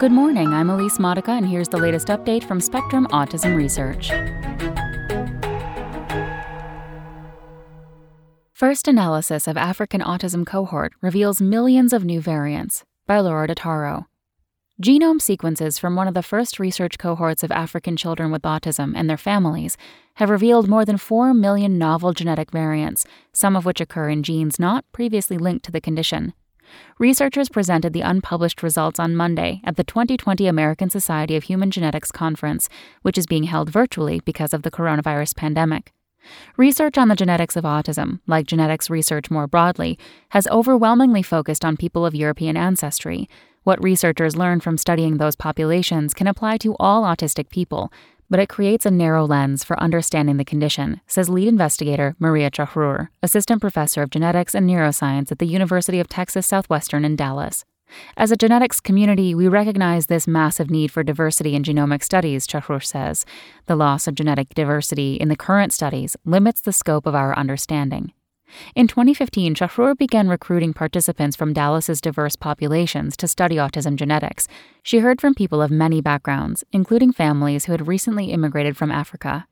Good morning, I'm Elise Modica, and here's the latest update from Spectrum Autism Research. First analysis of African autism cohort reveals millions of new variants by Laura Dattaro. Genome sequences from one of the first research cohorts of African children with autism and their families have revealed more than 4 million novel genetic variants, some of which occur in genes not previously linked to the condition. Researchers presented the unpublished results on Monday at the 2020 American Society of Human Genetics conference, which is being held virtually because of the coronavirus pandemic. Research on the genetics of autism, like genetics research more broadly, has overwhelmingly focused on people of European ancestry, what researchers learn from studying those populations can apply to all autistic people, but it creates a narrow lens for understanding the condition, says lead investigator Maria Chahrour, assistant professor of genetics and neuroscience at the University of Texas Southwestern in Dallas. As a genetics community, we recognize this massive need for diversity in genomic studies, Chahrour says. The loss of genetic diversity in the current studies limits the scope of our understanding. In 2015, Chahrour began recruiting participants from Dallas's diverse populations to study autism genetics. She heard from people of many backgrounds, including families who had recently immigrated from Africa.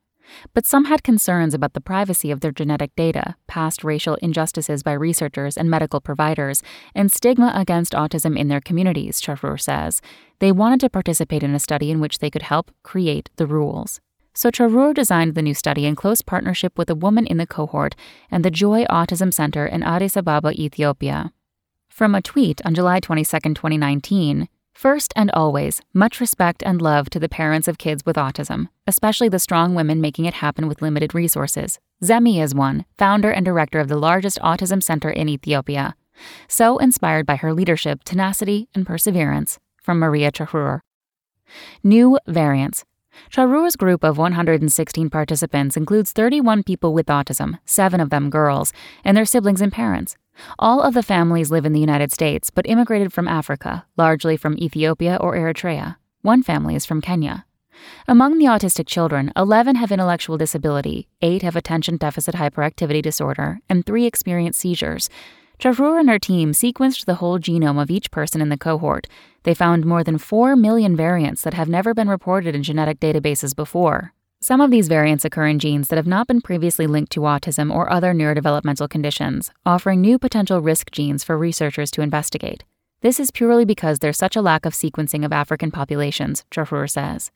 But some had concerns about the privacy of their genetic data, past racial injustices by researchers and medical providers, and stigma against autism in their communities, Chahrour says. They wanted to participate in a study in which they could help create the rules. So Chahrour designed the new study in close partnership with a woman in the cohort and the Joy Autism Center in Addis Ababa, Ethiopia. From a tweet on July 22, 2019, First and always, much respect and love to the parents of kids with autism, especially the strong women making it happen with limited resources. Zemi is one, founder and director of the largest autism center in Ethiopia. So inspired by her leadership, tenacity, and perseverance. From Maria Chahrour. New variants. Chahrour's group of 116 participants includes 31 people with autism, seven of them girls, and their siblings and parents. All of the families live in the United States but immigrated from Africa, largely from Ethiopia or Eritrea. One family is from Kenya. Among the autistic children, 11 have intellectual disability, 8 have attention deficit hyperactivity disorder, and 3 experience seizures. Chahrour and her team sequenced the whole genome of each person in the cohort. They found more than 4 million variants that have never been reported in genetic databases before. Some of these variants occur in genes that have not been previously linked to autism or other neurodevelopmental conditions, offering new potential risk genes for researchers to investigate. This is purely because there's such a lack of sequencing of African populations, Chahrour says.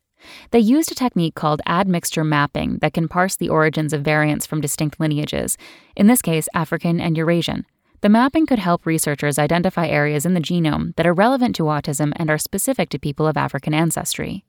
They used a technique called admixture mapping that can parse the origins of variants from distinct lineages, in this case, African and Eurasian. The mapping could help researchers identify areas in the genome that are relevant to autism and are specific to people of African ancestry.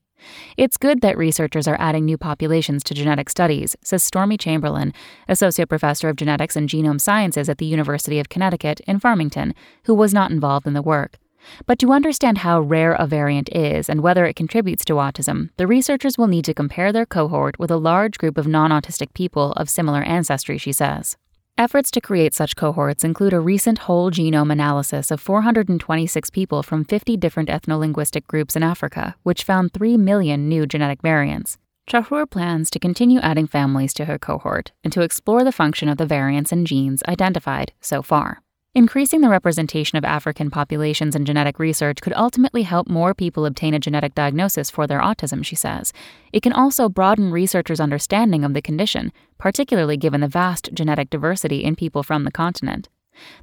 It's good that researchers are adding new populations to genetic studies, says Stormy Chamberlain, Associate Professor of Genetics and Genome Sciences at the University of Connecticut in Farmington, who was not involved in the work. But to understand how rare a variant is and whether it contributes to autism, the researchers will need to compare their cohort with a large group of non autistic people of similar ancestry, she says. Efforts to create such cohorts include a recent whole genome analysis of 426 people from 50 different ethnolinguistic groups in Africa, which found 3 million new genetic variants. Chahrour plans to continue adding families to her cohort and to explore the function of the variants and genes identified so far. Increasing the representation of African populations in genetic research could ultimately help more people obtain a genetic diagnosis for their autism, she says. It can also broaden researchers' understanding of the condition, particularly given the vast genetic diversity in people from the continent.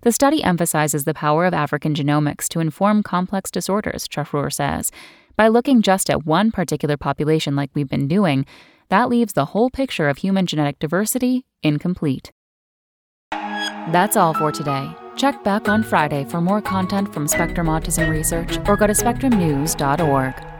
The study emphasizes the power of African genomics to inform complex disorders, Chahrour says. By looking just at one particular population like we've been doing, that leaves the whole picture of human genetic diversity incomplete. That's all for today. Check back on Friday for more content from Spectrum Autism Research or go to spectrumnews.org.